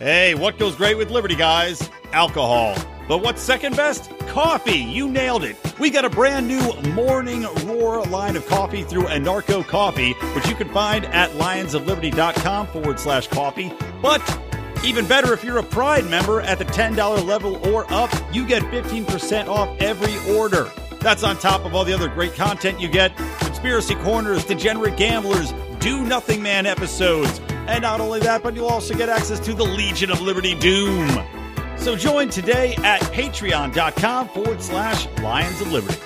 Hey, what goes great with Liberty, guys? Alcohol. But what's second best? Coffee. You nailed it. We got a brand new Morning Roar line of coffee through Anarco Coffee, which you can find at lionsofliberty.com forward slash coffee. But even better, if you're a Pride member at the $10 level or up, you get 15% off every order. That's on top of all the other great content you get Conspiracy Corners, Degenerate Gamblers, Do Nothing Man episodes. And not only that, but you'll also get access to the Legion of Liberty Doom. So join today at patreon.com forward slash Lions of Liberty.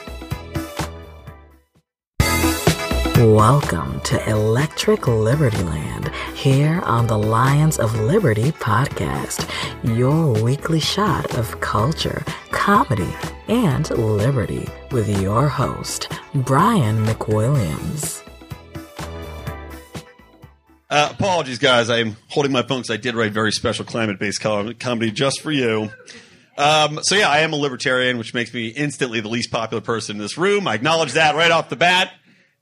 Welcome to Electric Liberty Land here on the Lions of Liberty podcast, your weekly shot of culture, comedy, and liberty with your host, Brian McWilliams. Uh, apologies, guys. I'm holding my phone because I did write very special climate based com- comedy just for you. Um, so, yeah, I am a libertarian, which makes me instantly the least popular person in this room. I acknowledge that right off the bat.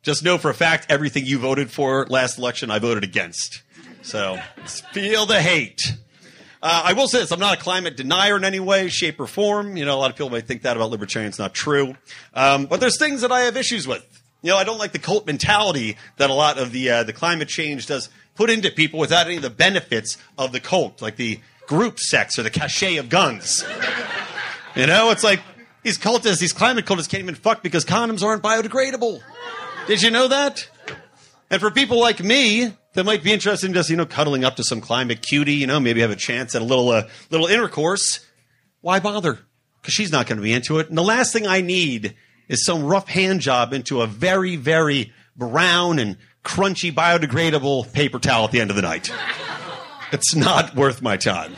Just know for a fact everything you voted for last election, I voted against. So, feel the hate. Uh, I will say this: I'm not a climate denier in any way, shape, or form. You know, a lot of people might think that about libertarians. Not true. Um, but there's things that I have issues with. You know, I don't like the cult mentality that a lot of the uh, the climate change does put into people without any of the benefits of the cult, like the group sex or the cachet of guns. you know, it's like these cultists, these climate cultists can't even fuck because condoms aren't biodegradable. Did you know that? And for people like me that might be interested in just, you know, cuddling up to some climate cutie, you know, maybe have a chance at a little, uh, little intercourse, why bother? Because she's not going to be into it. And the last thing I need is some rough hand job into a very, very brown and crunchy biodegradable paper towel at the end of the night. It's not worth my time.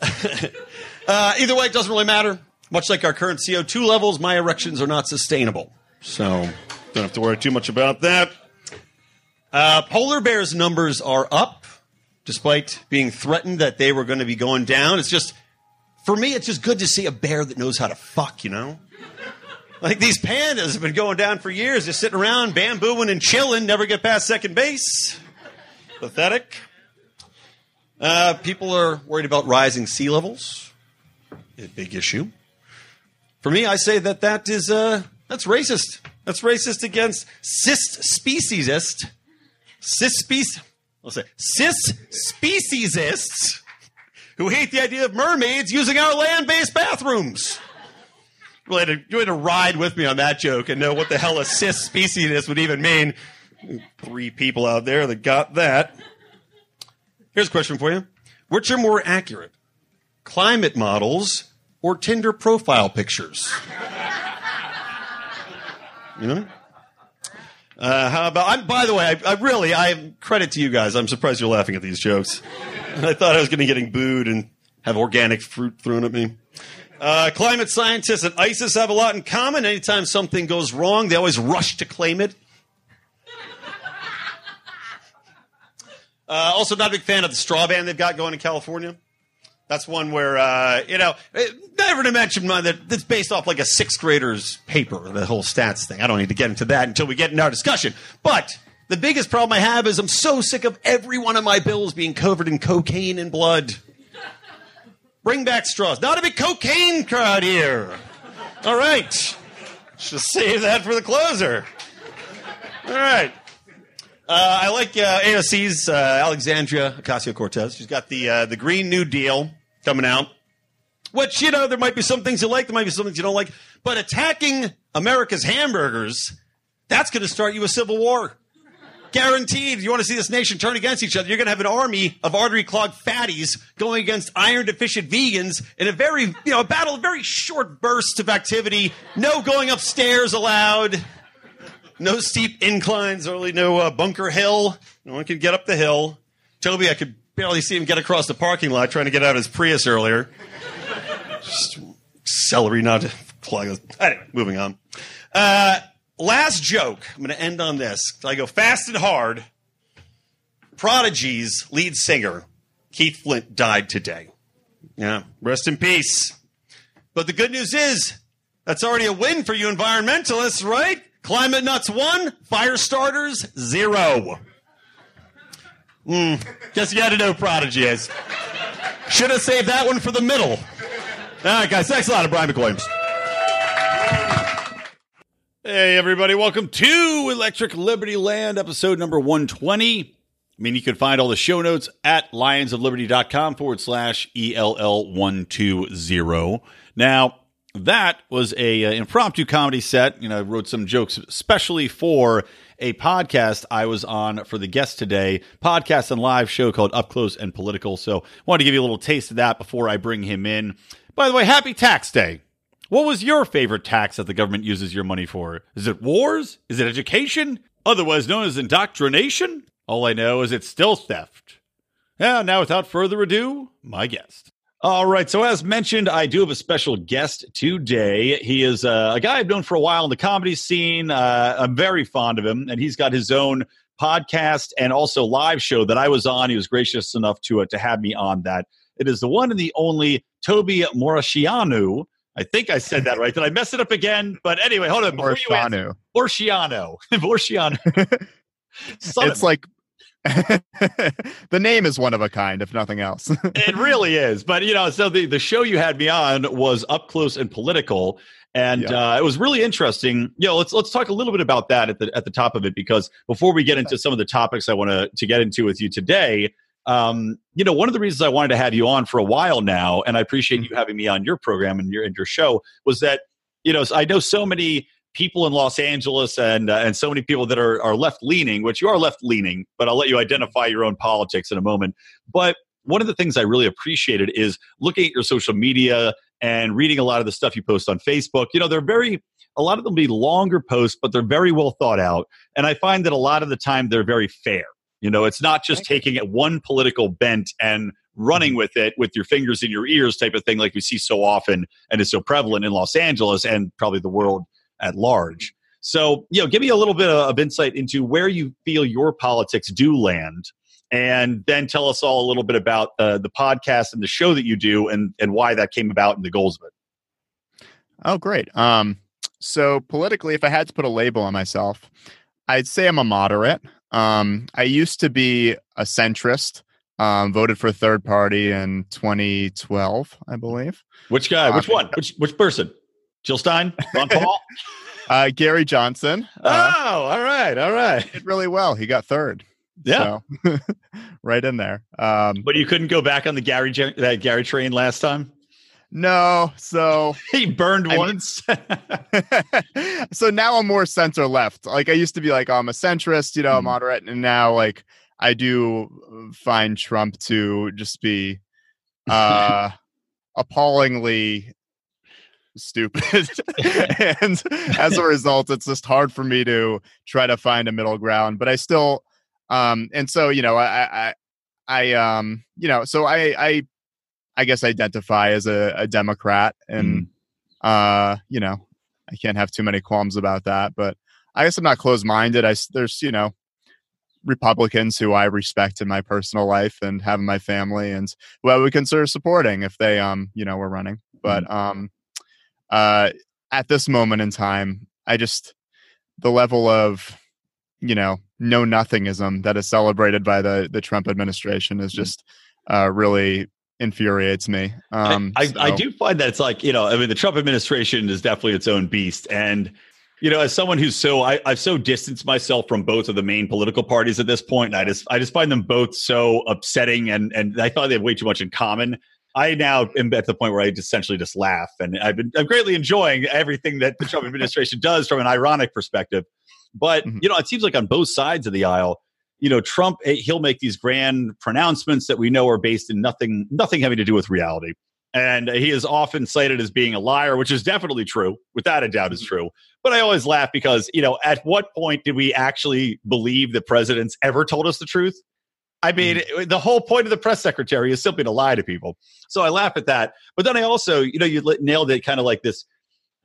uh, either way, it doesn't really matter. Much like our current CO2 levels, my erections are not sustainable. So, don't have to worry too much about that. Uh, polar bears' numbers are up, despite being threatened that they were going to be going down. It's just, for me, it's just good to see a bear that knows how to fuck, you know? Like these pandas have been going down for years, just sitting around bambooing and chilling, never get past second base. Pathetic. Uh, people are worried about rising sea levels. A big issue. For me, I say that that is uh, that's racist. That's racist against cis speciesist, cis species. I'll say cis speciesists who hate the idea of mermaids using our land-based bathrooms really had to, you had to ride with me on that joke and know what the hell a cis speciesist would even mean. Three people out there that got that. Here's a question for you. Which are more accurate? Climate models or Tinder profile pictures? You know? Uh, how about? I'm, by the way, I, I really, I credit to you guys. I'm surprised you're laughing at these jokes. I thought I was going to be getting booed and have organic fruit thrown at me. Uh, climate scientists and ISIS have a lot in common. Anytime something goes wrong, they always rush to claim it. Uh, also, not a big fan of the straw ban they've got going in California. That's one where, uh, you know, never to mention that it's based off like a sixth grader's paper, the whole stats thing. I don't need to get into that until we get into our discussion. But the biggest problem I have is I'm so sick of every one of my bills being covered in cocaine and blood. Bring back straws. Not a big cocaine crowd here. All right. Just save that for the closer. All right. Uh, I like uh, AOC's uh, Alexandria Ocasio Cortez. She's got the uh, the Green New Deal coming out. Which you know, there might be some things you like, there might be some things you don't like, but attacking America's hamburgers, that's going to start you a civil war. Guaranteed. You want to see this nation turn against each other? You're going to have an army of artery clogged fatties going against iron deficient vegans in a very, you know, a battle of very short bursts of activity. No going upstairs allowed. No steep inclines, really no uh, bunker hill. No one can get up the hill. Toby, I could barely see him get across the parking lot trying to get out of his Prius earlier. Just celery not to plug. Anyway, moving on. Uh, last joke. I'm going to end on this. I go fast and hard. Prodigy's lead singer, Keith Flint, died today. Yeah, rest in peace. But the good news is, that's already a win for you environmentalists, right? Climate nuts one, fire starters zero. Mm, Guess you got to know Prodigy is. Should have saved that one for the middle. All right, guys. Thanks a lot, of Brian McWilliams. Hey, everybody. Welcome to Electric Liberty Land, episode number 120. I mean, you can find all the show notes at lionsofliberty.com forward slash ELL120. Now, that was a uh, impromptu comedy set. You know, I wrote some jokes especially for a podcast I was on for the guest today, podcast and live show called Up Close and Political. So, wanted to give you a little taste of that before I bring him in. By the way, happy tax day. What was your favorite tax that the government uses your money for? Is it wars? Is it education? Otherwise known as indoctrination? All I know is it's still theft. Yeah, now without further ado, my guest. All right. So, as mentioned, I do have a special guest today. He is uh, a guy I've known for a while in the comedy scene. Uh, I'm very fond of him, and he's got his own podcast and also live show that I was on. He was gracious enough to uh, to have me on that. It is the one and the only Toby Morashianu. I think I said that right. Did I mess it up again? But anyway, hold on. Morashianu. Morashiano. Morashiano. it's like the name is one of a kind, if nothing else. it really is. But you know, so the, the show you had me on was up close and political. And yeah. uh, it was really interesting. You know, let's let's talk a little bit about that at the at the top of it because before we get into some of the topics I want to to get into with you today, um, you know, one of the reasons I wanted to have you on for a while now, and I appreciate you having me on your program and your and your show, was that you know I know so many people in Los Angeles and uh, and so many people that are are left leaning, which you are left leaning, but I'll let you identify your own politics in a moment. But one of the things I really appreciated is looking at your social media and reading a lot of the stuff you post on Facebook. You know, they're very a lot of them be longer posts, but they're very well thought out, and I find that a lot of the time they're very fair. You know, it's not just taking it one political bent and running mm-hmm. with it with your fingers in your ears type of thing like we see so often and is so prevalent in Los Angeles and probably the world at large. So, you know, give me a little bit of insight into where you feel your politics do land, and then tell us all a little bit about uh, the podcast and the show that you do, and and why that came about and the goals of it. Oh, great. Um, so politically, if I had to put a label on myself, I'd say I'm a moderate. Um, I used to be a centrist. Um, voted for a third party in 2012, I believe. Which guy? Which um, one? Which which person? Jill Stein? Ron Paul? uh, Gary Johnson. Uh, oh, all right, all right. Did really well. He got third. Yeah, so, right in there. Um, but you couldn't go back on the Gary that Gary train last time. No, so he burned I once. Mean, so now I'm more center left. Like I used to be like oh, I'm a centrist, you know, mm. moderate, and now like I do find Trump to just be uh appallingly stupid. and as a result, it's just hard for me to try to find a middle ground. But I still, um, and so you know, I, I, I, um, you know, so I, I, I guess I identify as a, a Democrat, and mm. uh, you know, I can't have too many qualms about that. But I guess I'm not closed minded. I there's you know Republicans who I respect in my personal life and have in my family, and who I would consider supporting if they um you know were running. But mm. um uh, at this moment in time, I just the level of you know know nothingism that is celebrated by the the Trump administration is mm. just uh, really infuriates me. Um, I, I, so. I do find that it's like you know I mean the Trump administration is definitely its own beast and you know, as someone who's so I, I've so distanced myself from both of the main political parties at this point, I just I just find them both so upsetting, and and I thought they have way too much in common. I now am at the point where I essentially just laugh, and I've been I'm greatly enjoying everything that the Trump administration does from an ironic perspective. But mm-hmm. you know, it seems like on both sides of the aisle, you know, Trump eh, he'll make these grand pronouncements that we know are based in nothing nothing having to do with reality. And he is often cited as being a liar, which is definitely true, without a doubt, is mm-hmm. true. But I always laugh because, you know, at what point did we actually believe the presidents ever told us the truth? I mean, mm. the whole point of the press secretary is simply to lie to people. So I laugh at that. But then I also, you know, you nailed it kind of like this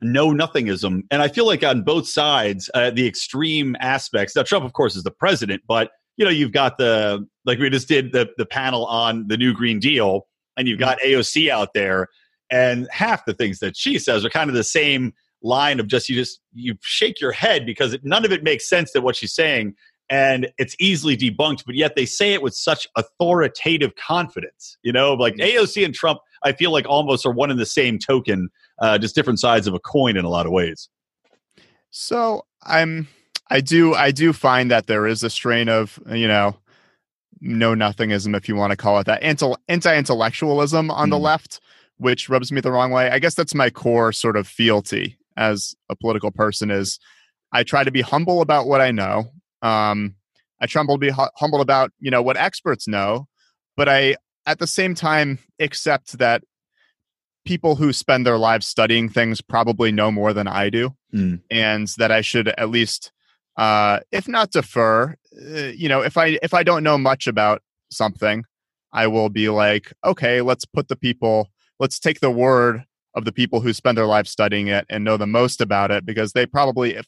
know nothingism. And I feel like on both sides, uh, the extreme aspects. Now, Trump, of course, is the president, but you know, you've got the like we just did the the panel on the new Green Deal, and you've got AOC out there, and half the things that she says are kind of the same line of just you just you shake your head because none of it makes sense that what she's saying and it's easily debunked, but yet they say it with such authoritative confidence. You know, like Mm-hmm. AOC and Trump, I feel like almost are one and the same token, uh, just different sides of a coin in a lot of ways. So I'm I do I do find that there is a strain of you know know nothingism if you want to call it that anti intellectualism on the Mm. left, which rubs me the wrong way. I guess that's my core sort of fealty as a political person is I try to be humble about what I know. Um, I try to be hu- humble about you know what experts know, but I at the same time accept that people who spend their lives studying things probably know more than I do Mm. and that I should at least, uh, if not defer, uh, you know, if I if I don't know much about something, I will be like, okay, let's put the people, let's take the word of the people who spend their lives studying it and know the most about it because they probably, if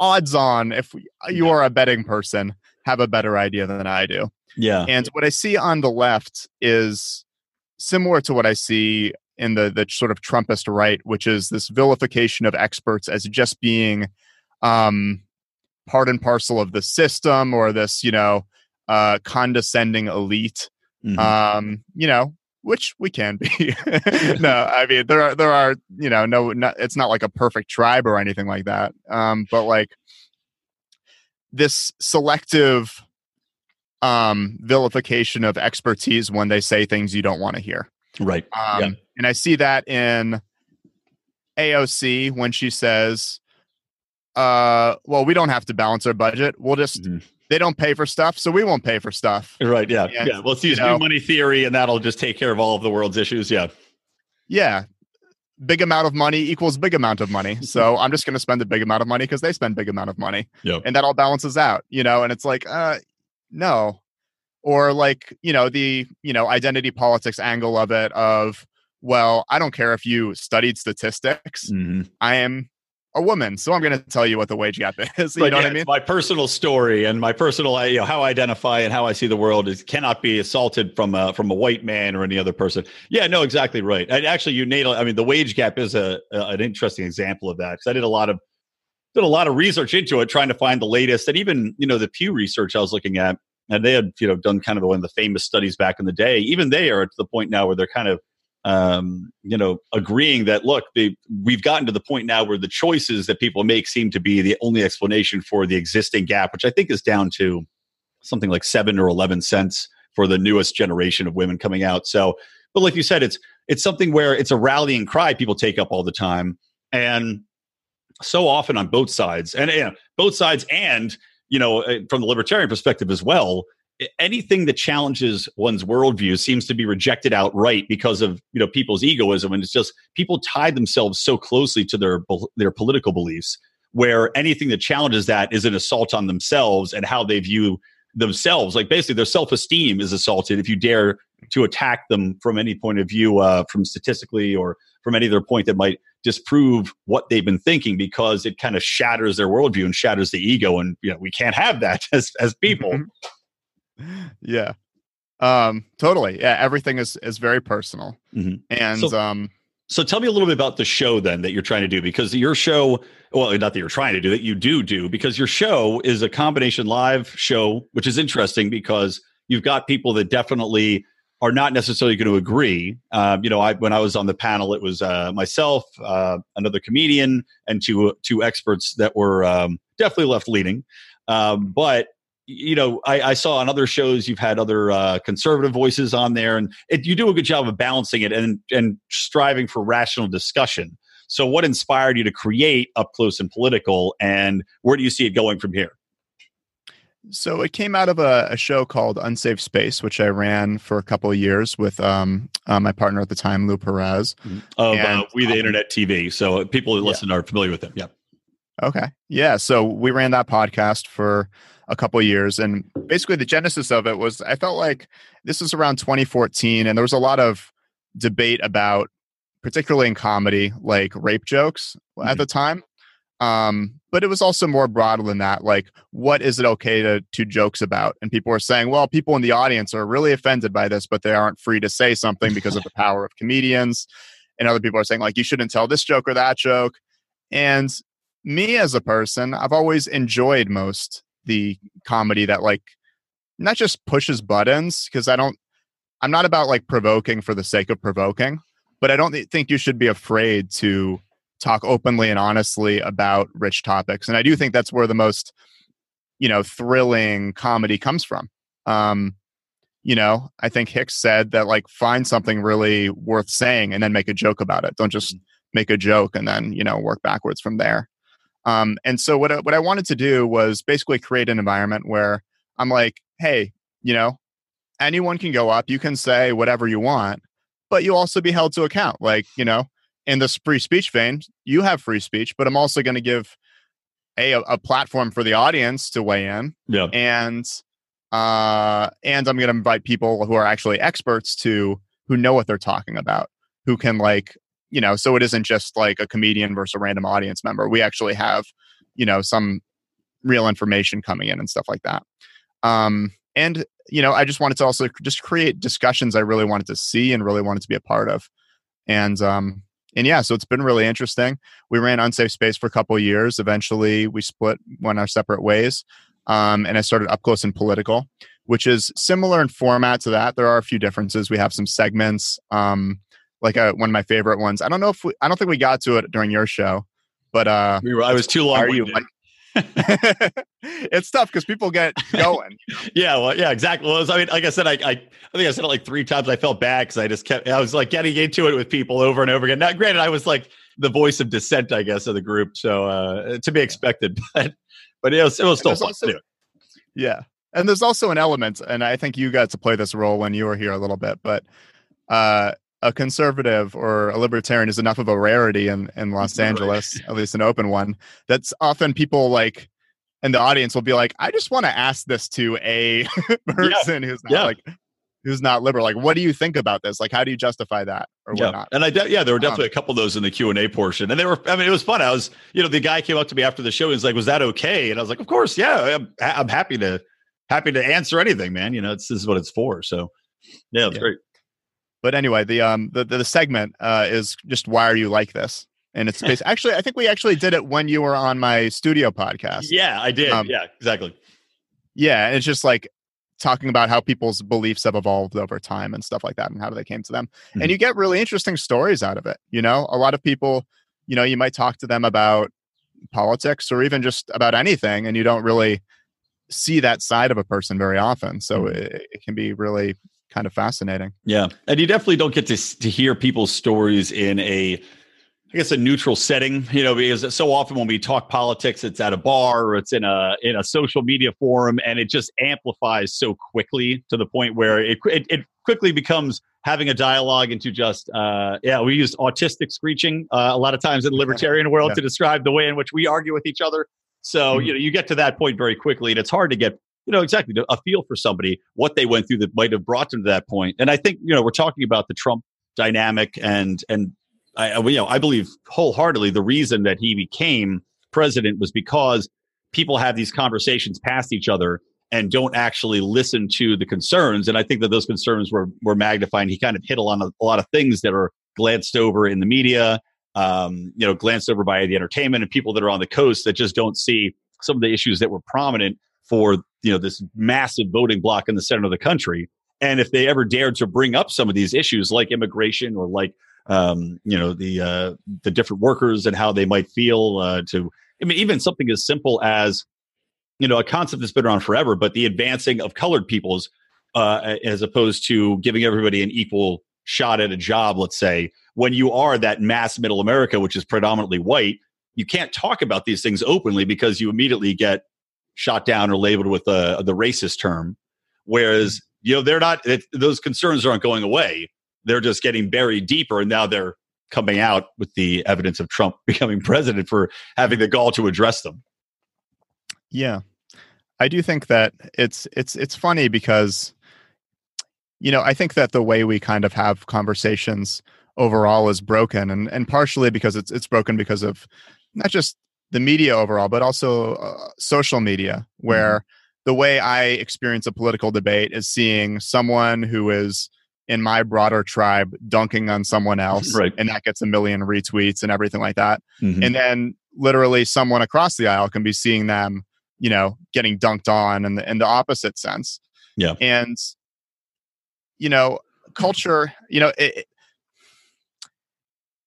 odds on, if you are a betting person, have a better idea than I do. Yeah. And what I see on the left is similar to what I see in the the sort of Trumpist right, which is this vilification of experts as just being um, part and parcel of the system or this, you know, uh, condescending elite. Mhm. Um, you know, which we can be. no, I mean there are there are you know no, no it's not like a perfect tribe or anything like that. Um, but like this selective um vilification of expertise when they say things you don't want to hear. right. Um, Yeah. And I see that in AOC when she says, uh, well, we don't have to balance our budget. We'll just, Mhm. they don't pay for stuff, so we won't pay for stuff. Right. Yeah. Yeah, Yeah. Let's use know. new money theory, and that'll just take care of all of the world's issues. Yeah. Yeah. Big amount of money equals big amount of money. So I'm just going to spend a big amount of money because they spend big amount of money. Yep. And that all balances out, you know? And it's like, uh, no. Or like, you know, the, you know, identity politics angle of it of, well, I don't care if you studied statistics. Mhm. I am a woman, so I'm going to tell you what the wage gap is. You But know yeah, what I mean? My personal story and my personal, you know, how I identify and how I see the world is cannot be assaulted from a from a white man or any other person. Yeah, no, exactly right. And actually, you nailed. I mean, the wage gap is a, a an interesting example of that because I did a lot of did a lot of research into it, trying to find the latest, and even you know the Pew research I was looking at, and they had you know done kind of one of the famous studies back in the day. Even they are to the point now where they're kind of um, you know, agreeing that look, they, we've gotten to the point now where the choices that people make seem to be the only explanation for the existing gap, which I think is down to something like seven or eleven cents for the newest generation of women coming out. So, but like you said, it's it's something where it's a rallying cry people take up all the time, and so often on both sides, and you both sides, and you know, uh, from the libertarian perspective as well anything that challenges one's worldview seems to be rejected outright because of you know people's egoism. And it's just people tie themselves so closely to their their political beliefs where anything that challenges that is an assault on themselves and how they view themselves. Like basically their self-esteem is assaulted if you dare to attack them from any point of view uh, from statistically or from any other point that might disprove what they've been thinking because it kind of shatters their worldview and shatters the ego. And you know we can't have that as as people yeah. Um, totally. Yeah. Everything is, is very personal. Mhm. And, So- um, So tell me a little bit about the show then that you're trying to do because your show, well, not that you're trying to do that, you do do because your show is a combination live show, which is interesting because you've got people that definitely are not necessarily going to agree. Um, you know, I when I was on the panel, it was uh, myself, uh, another comedian, and two two experts that were um, definitely left leaning. Um, but you know, I, I saw on other shows you've had other uh, conservative voices on there, and it, you do a good job of balancing it and and striving for rational discussion. So, what inspired you to create Up Close and Political, and where do you see it going from here? So it came out of a, a show called Unsafe Space, which I ran for a couple of years with um, uh, my partner at the time, Lou Perez. Of uh, We the um, Internet TV. So, people that yeah. listen are familiar with them. Yeah. Okay. Yeah. So we ran that podcast for a couple of years. And basically, the genesis of it was I felt like this was around 2014, and there was a lot of debate about, particularly in comedy, like rape jokes at Mhm. the time. Um, but it was also more broad than that. Like, what is it okay to to jokes about? And people were saying, well, people in the audience are really offended by this, but they aren't free to say something because of the power of comedians. And other people are saying, like, you shouldn't tell this joke or that joke. And me as a person, I've always enjoyed most the comedy that like not just pushes buttons because I don't I'm not about like provoking for the sake of provoking, but I don't think you should be afraid to talk openly and honestly about rich topics. And I do think that's where the most, you know, thrilling comedy comes from. Um, you know, I think Hicks said that like find something really worth saying and then make a joke about it. Don't just mm-hmm. make a joke and then, you know, work backwards from there. Um, and so what I, what I wanted to do was basically create an environment where I'm like, hey, you know, anyone can go up. You can say whatever you want, but you also be held to account. Like, you know, in this free speech vein, you have free speech, but I'm also going to give a, a platform for the audience to weigh in. Yeah. And uh and I'm going to invite people who are actually experts to who know what they're talking about, who can like, you know, so it isn't just like a comedian versus a random audience member. We actually have, you know, some real information coming in and stuff like that. Um and you know i just wanted to also just create discussions i really wanted to see and really wanted to be a part of. And um and yeah so it's been really interesting. We ran unsafe space for a couple years. Eventually we split went our separate ways um, and i started up close and political which is similar in format to that. There are a few differences. We have some segments um, like a, uh, one of my favorite ones i don't know if we, i don't think we got to it during your show but uh we were, i was too long are you like, it's tough because people get going. yeah, well, yeah, exactly. Well, I mean, like I said, I, I, I think I said it like three times. I felt bad because I just kept, I was like getting into it with people over and over again. Now, granted, I was like the voice of dissent, I guess, of the group, so uh, to be expected. But, but it was, it was still fun. Also, yeah, and there's also an element, and I think you got to play this role when you were here a little bit, but uh, a conservative or a libertarian is enough of a rarity in, in Los Angeles, at least an open one, that's often people like and the audience will be like, I just want to ask this to a person yeah. who's not yeah. like who's not liberal. Like, what do you think about this? Like, how do you justify that or yeah. whatnot? And I, de- yeah, there were um, definitely um, a couple of those in the Q and A portion, and they were. I mean, it was fun. I was, you know, the guy came up to me after the show and was like, "Was that okay?" And I was like, "Of course, yeah. I'm, I'm happy to happy to answer anything, man. You know, this is what it's for." So, yeah, it's great. But anyway, the um the the, the segment uh, is just why are you like this? And it's based, actually I think we actually did it when you were on my studio podcast. Yeah, I did. Um, yeah, exactly. Yeah, and it's just like talking about how people's beliefs have evolved over time and stuff like that and how they came to them. Mm-hmm. And you get really interesting stories out of it. You know, a lot of people, you know, you might talk to them about politics or even just about anything and you don't really see that side of a person very often. So mm-hmm. it, it can be really kind of fascinating. Yeah. And you definitely don't get to to hear people's stories in a I guess a neutral setting, you know, because so often when we talk politics, it's at a bar or it's in a in a social media forum, and it just amplifies so quickly to the point where it it, it quickly becomes having a dialogue into just uh, yeah, we use autistic screeching uh, a lot of times in the libertarian world yeah. to describe the way in which we argue with each other. So mm-hmm. you know, you get to that point very quickly, and it's hard to get you know exactly a feel for somebody what they went through that might have brought them to that point. And I think you know we're talking about the Trump dynamic and and I, you know, I believe wholeheartedly the reason that he became president was because people have these conversations past each other and don't actually listen to the concerns. And I think that those concerns were were magnified. He kind of hit a, a lot of things that are glanced over in the media, um, you know, glanced over by the entertainment and people that are on the coast that just don't see some of the issues that were prominent for you know this massive voting block in the center of the country. And if they ever dared to bring up some of these issues like immigration or like um, you know the uh, the different workers and how they might feel uh, to I mean even something as simple as you know a concept that's been around forever but the advancing of colored peoples uh, as opposed to giving everybody an equal shot at a job let's say when you are that mass middle America which is predominantly white you can't talk about these things openly because you immediately get shot down or labeled with the the racist term whereas you know they're not it, those concerns aren't going away they're just getting buried deeper and now they're coming out with the evidence of Trump becoming president for having the gall to address them. Yeah. I do think that it's it's it's funny because you know, I think that the way we kind of have conversations overall is broken and and partially because it's it's broken because of not just the media overall but also uh, social media where mm-hmm. the way I experience a political debate is seeing someone who is in my broader tribe dunking on someone else right. and that gets a million retweets and everything like that mm-hmm. and then literally someone across the aisle can be seeing them you know, getting dunked on in the in the opposite sense. Yeah. And you know, culture, you know, it,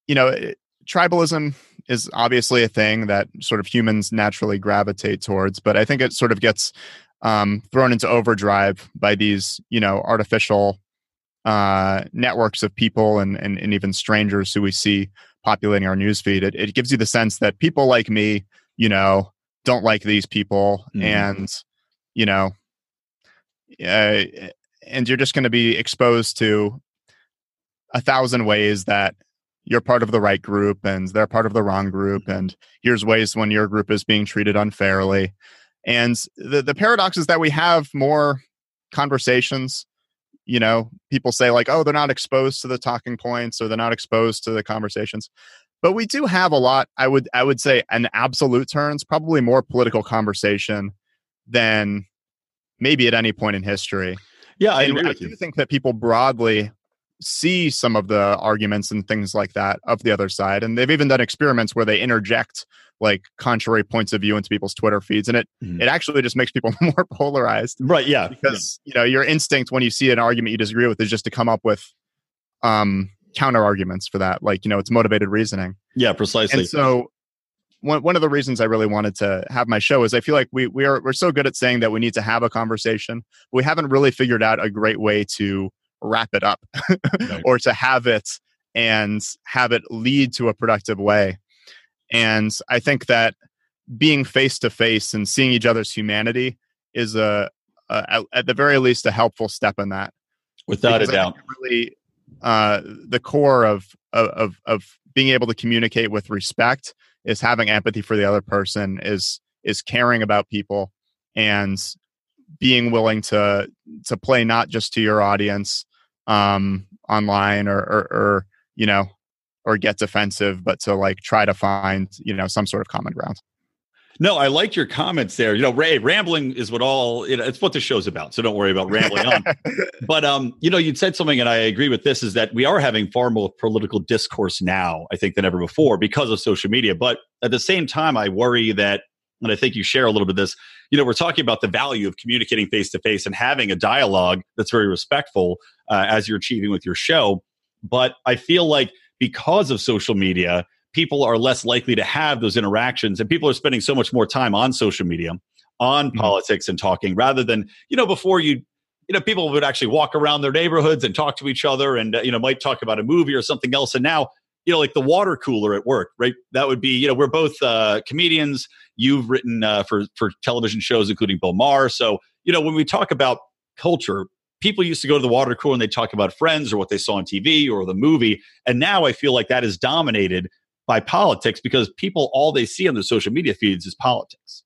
you know, it, tribalism is obviously a thing that sort of humans naturally gravitate towards, but I think it sort of gets um, thrown into overdrive by these, you know, artificial uh, networks of people and, and, and even strangers who we see populating our newsfeed. It, it gives you the sense that people like me, you know, don't like these people, Mhm. and you know, uh, and you're just going to be exposed to a thousand ways that you're part of the right group and they're part of the wrong group mm-hmm. and here's ways when your group is being treated unfairly. And the, the paradox is that we have more conversations you know people say like oh they're not exposed to the talking points or they're not exposed to the conversations. But we do have a lot i would i would say an absolute turns probably more political conversation than maybe at any point in history. Yeah, I and agree I you. do think that people broadly see some of the arguments and things like that of the other side. And they've even done experiments where they interject like contrary points of view into people's Twitter feeds. And it Mhm. it actually just makes people more polarized Right. Yeah. because you know your instinct when you see an argument you disagree with is just to come up with um counter arguments for that. Like, you know, it's motivated reasoning. Yeah. Precisely. And so one, one of the reasons I really wanted to have my show is I feel like we we are we're so good at saying that we need to have a conversation. We haven't really figured out a great way to wrap it up Right. or to have it and have it lead to a productive way. And I think that being face to face and seeing each other's humanity is a, a at- at the very least a helpful step in that Without a because I doubt. really uh, the core of of of being able to communicate with respect is having empathy for the other person is is caring about people and being willing to to play not just to your audience um online or or, or you know or get defensive but to like try to find you know some sort of common ground No, I like your comments there. You know, Ray, rambling is what all you know, it's what the show's about. So don't worry about rambling on. But um, you know, you'd said something, and I agree with this: is that we are having far more political discourse now, I think, than ever before because of social media. But at the same time, I worry that, and I think you share a little bit of this. You know, we're talking about the value of communicating face to face and having a dialogue that's very respectful uh, as you're achieving with your show. But I feel like because of social media, people are less likely to have those interactions, and people are spending so much more time on social media, on Mhm. politics and talking, rather than you know before you you know, people would actually walk around their neighborhoods and talk to each other and, uh, you know, might talk about a movie or something else. And now, you know, like the water cooler at work, right? That would be, you know, we're both uh, comedians. You've written uh, for, for television shows, including Bill Maher. So, you know, when we talk about culture, people used to go to the water cooler and they talk about friends or what they saw on TV or the movie. And now I feel like that is dominated by politics because people, all they see on their social media feeds is politics.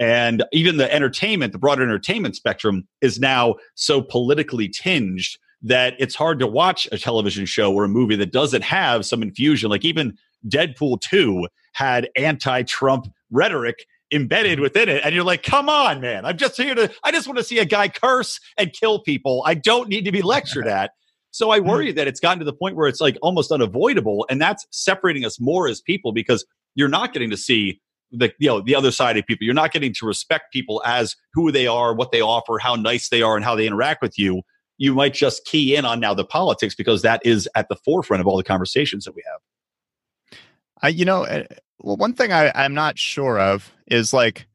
And even the entertainment, the broader entertainment spectrum is now so politically tinged that it's hard to watch a television show or a movie that doesn't have some infusion. Like even Deadpool 2 had anti Trump rhetoric embedded within it. And you're like, come on, man. I'm just here to, I just want to see a guy curse and kill people. I don't need to be lectured at. So I hmm. worry that it's gotten to the point where it's like almost unavoidable. And that's separating us more as people because you're not getting to see the you know the other side of people. You're not getting to respect people as who they are, what they offer, how nice they are, and how they interact with you. You might just key in on now the politics because that is at the forefront of all the conversations that we have. I, you know, uh, well, one thing I, I'm not sure of is like,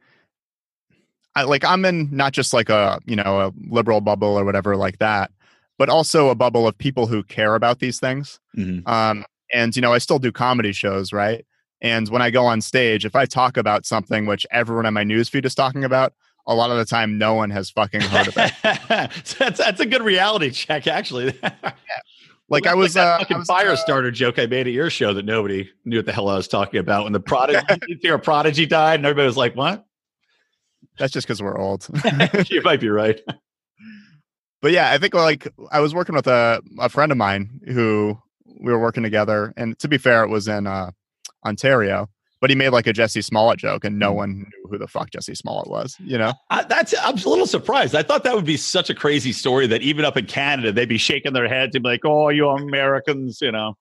I like I'm in not just like a you know a liberal bubble or whatever like that, but also a bubble of people who care about these things. Um, and you know, I still do comedy shows, right? And when I go on stage, if I talk about something which everyone on my newsfeed is talking about, a lot of the time, no one has fucking heard of it. So that's that's a good reality check, actually. Like I was, that uh, I fucking was, fire uh, starter joke I made at your show that nobody knew what the hell I was talking about. When the prodigy, you hear a prodigy died, and everybody was like, "What?" That's just because we're old. you might be right. but yeah, I think like I was working with a, a friend of mine who we were working together, and to be fair, it was in uh, Ontario. But he made like a Jussie Smollett joke, and no Mm. one knew who the fuck Jussie Smollett was. You know, I, that's I'm a little surprised. I thought that would be such a crazy story that even up in Canada they'd be shaking their heads and be like, "Oh, you Americans," you know.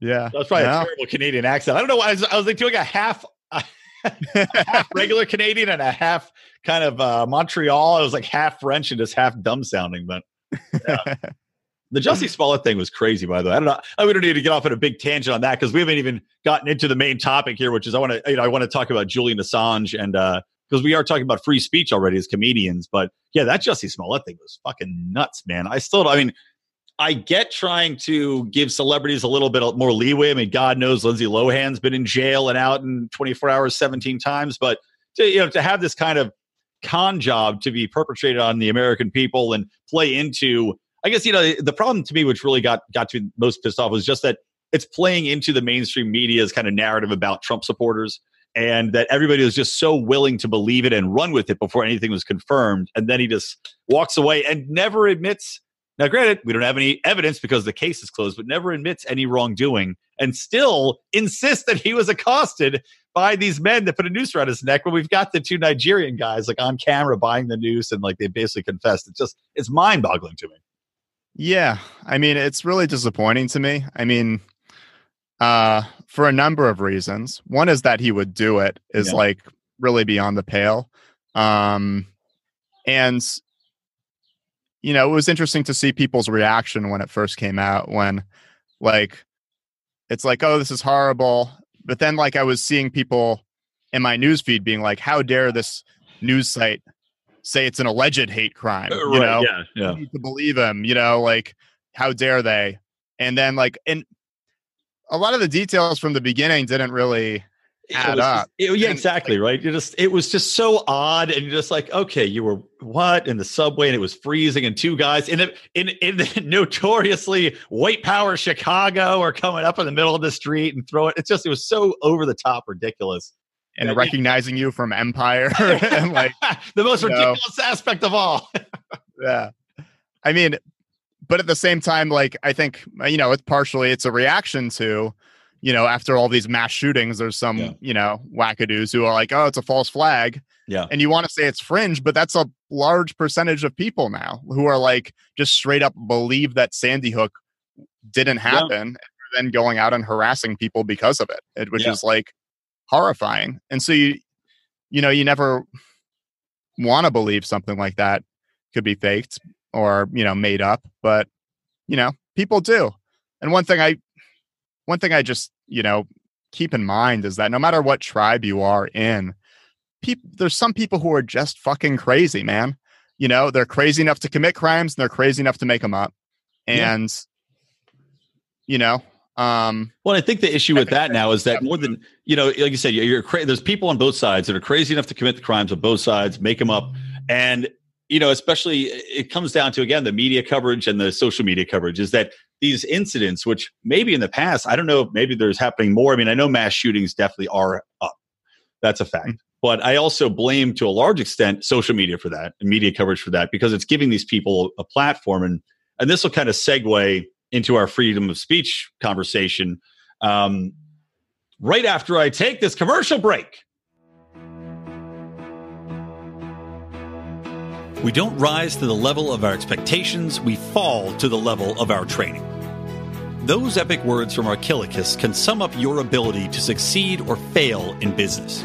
yeah, That's probably No. a terrible Canadian accent. I don't know why I was, I was like doing a half. half regular Canadian and a half kind of uh, Montreal. It was like half French and just half dumb sounding. But yeah. the Jussie Smollett thing was crazy, by the way. I don't know. I, we don't need to get off on a big tangent on that because we haven't even gotten into the main topic here, which is I want to, you know, I want to talk about Julian Assange and uh because we are talking about free speech already as comedians. But yeah, that Jussie Smollett thing was fucking nuts, man. I still, I mean, I get trying to give celebrities a little bit more leeway. I mean, God knows Lindsay Lohan's been in jail and out in 24 hours 17 times, but to, you know, to have this kind of con job to be perpetrated on the American people and play into, I guess, you know, the problem to me, which really got, got to most pissed off was just that it's playing into the mainstream media's kind of narrative about Trump supporters and that everybody was just so willing to believe it and run with it before anything was confirmed. And then he just walks away and never admits now, granted, we don't have any evidence because the case is closed, but never admits any wrongdoing and still insists that he was accosted by these men that put a noose around his neck when we've got the two Nigerian guys like on camera buying the noose and like they basically confessed. It's just, it's mind boggling to me. Yeah. I mean, it's really disappointing to me. I mean, uh, for a number of reasons. One is that he would do it is yeah. like really beyond the pale. Um, and you know, it was interesting to see people's reaction when it first came out when like it's like, oh, this is horrible. But then like I was seeing people in my newsfeed being like, how dare this news site say it's an alleged hate crime? Uh, you know, yeah, yeah. need to believe him, you know, like how dare they? And then like and a lot of the details from the beginning didn't really add up. Just, it, yeah, exactly. Right. You just it was just so odd, and you're just like, okay, you were what in the subway, and it was freezing, and two guys in it in in the notoriously white power Chicago are coming up in the middle of the street and throw it. It's just it was so over the top ridiculous. And recognizing you from Empire, and like the most ridiculous know. aspect of all. yeah, I mean, but at the same time, like I think uh, you know, it's partially it's a reaction to you know, after all these mass shootings, there's some, yeah. you know, wackadoos who are like, oh, it's a false flag. Yeah. And you want to say it's fringe, but that's a large percentage of people now who are like just straight up believe that Sandy Hook didn't happen yeah. and then going out and harassing people because of it, which yeah. is like horrifying. And so you, you know, you never want to believe something like that could be faked or, you know, made up, but, you know, people do. And one thing I one thing I just, you know, keep in mind is that no matter what tribe you are in, people there's some people who are just fucking crazy, man. You know, they're crazy enough to commit crimes and they're crazy enough to make them up. And yeah. you know, um well, I think the issue with that now is that more than you know, like you said, you're crazy. There's people on both sides that are crazy enough to commit the crimes on both sides, make them up, and you know, especially it comes down to again the media coverage and the social media coverage is that these incidents, which maybe in the past, I don't know, maybe there's happening more. I mean, I know mass shootings definitely are up. That's a fact. Mm-hmm. But I also blame to a large extent social media for that and media coverage for that because it's giving these people a platform. And and this will kind of segue into our freedom of speech conversation. Um, right after I take this commercial break. We don't rise to the level of our expectations, we fall to the level of our training. Those epic words from Archilochus can sum up your ability to succeed or fail in business.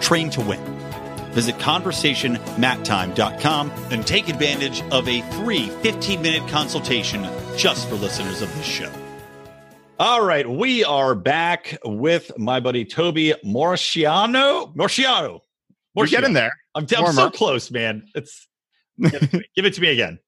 Train to win. Visit conversationmattime.com and take advantage of a free 15 minute consultation just for listeners of this show. All right, we are back with my buddy Toby Morciano. Morciano. We're getting there. I'm, I'm so close, man. It's give it, give it to me again.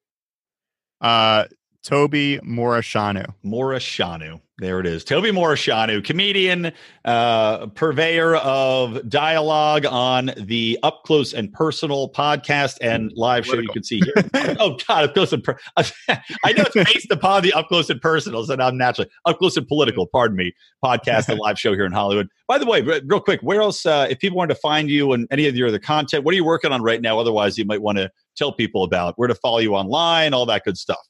Uh, Toby Muresianu. Muresianu. There it is. Toby Muresianu, comedian, uh, purveyor of dialogue on the Up Close and Personal podcast and live show you can see here. oh, God, Up Close and per- I know it's based upon the Up Close and Personal, so I'm naturally Up Close and Political, pardon me, podcast and live show here in Hollywood. By the way, real quick, where else, uh, if people wanted to find you and any of your other content, what are you working on right now? Otherwise, you might want to tell people about where to follow you online, all that good stuff.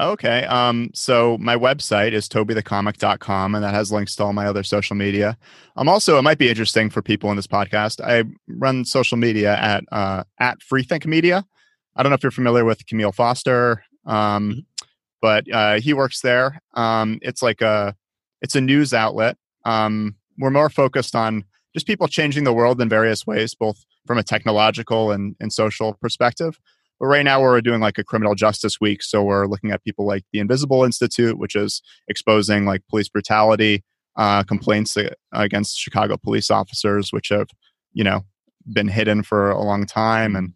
Okay. Um, so my website is tobythecomic.com and that has links to all my other social media. I'm um, also, it might be interesting for people in this podcast. I run social media at uh, at Freethink Media. I don't know if you're familiar with Camille Foster, um, mm-hmm. but uh, he works there. Um, it's like a it's a news outlet. Um, we're more focused on just people changing the world in various ways, both from a technological and, and social perspective. But right now we're doing like a criminal justice week. So we're looking at people like the Invisible Institute, which is exposing like police brutality, uh, complaints against Chicago police officers, which have, you know, been hidden for a long time. And,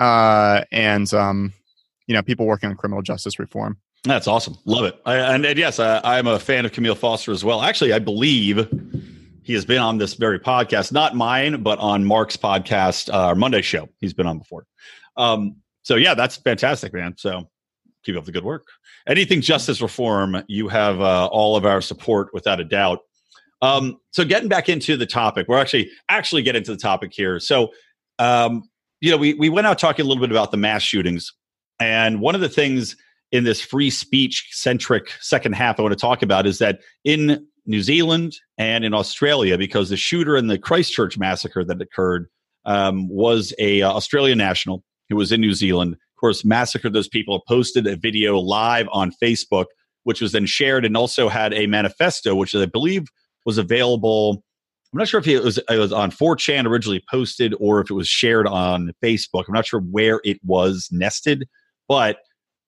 uh, and, um, you know, people working on criminal justice reform. That's awesome. Love it. I, and, and, yes, I, I'm a fan of Camille Foster as well. Actually, I believe he has been on this very podcast, not mine, but on Mark's podcast, uh, Monday show. He's been on before. Um, so yeah, that's fantastic, man. So keep up the good work. Anything justice reform, you have uh, all of our support without a doubt. Um, so getting back into the topic, we're actually actually get into the topic here. So um, you know, we we went out talking a little bit about the mass shootings, and one of the things in this free speech centric second half I want to talk about is that in New Zealand and in Australia, because the shooter in the Christchurch massacre that occurred um, was a uh, Australian national who was in New Zealand, of course, massacred those people, posted a video live on Facebook, which was then shared and also had a manifesto, which I believe was available. I'm not sure if it was, it was on 4chan originally posted or if it was shared on Facebook. I'm not sure where it was nested, but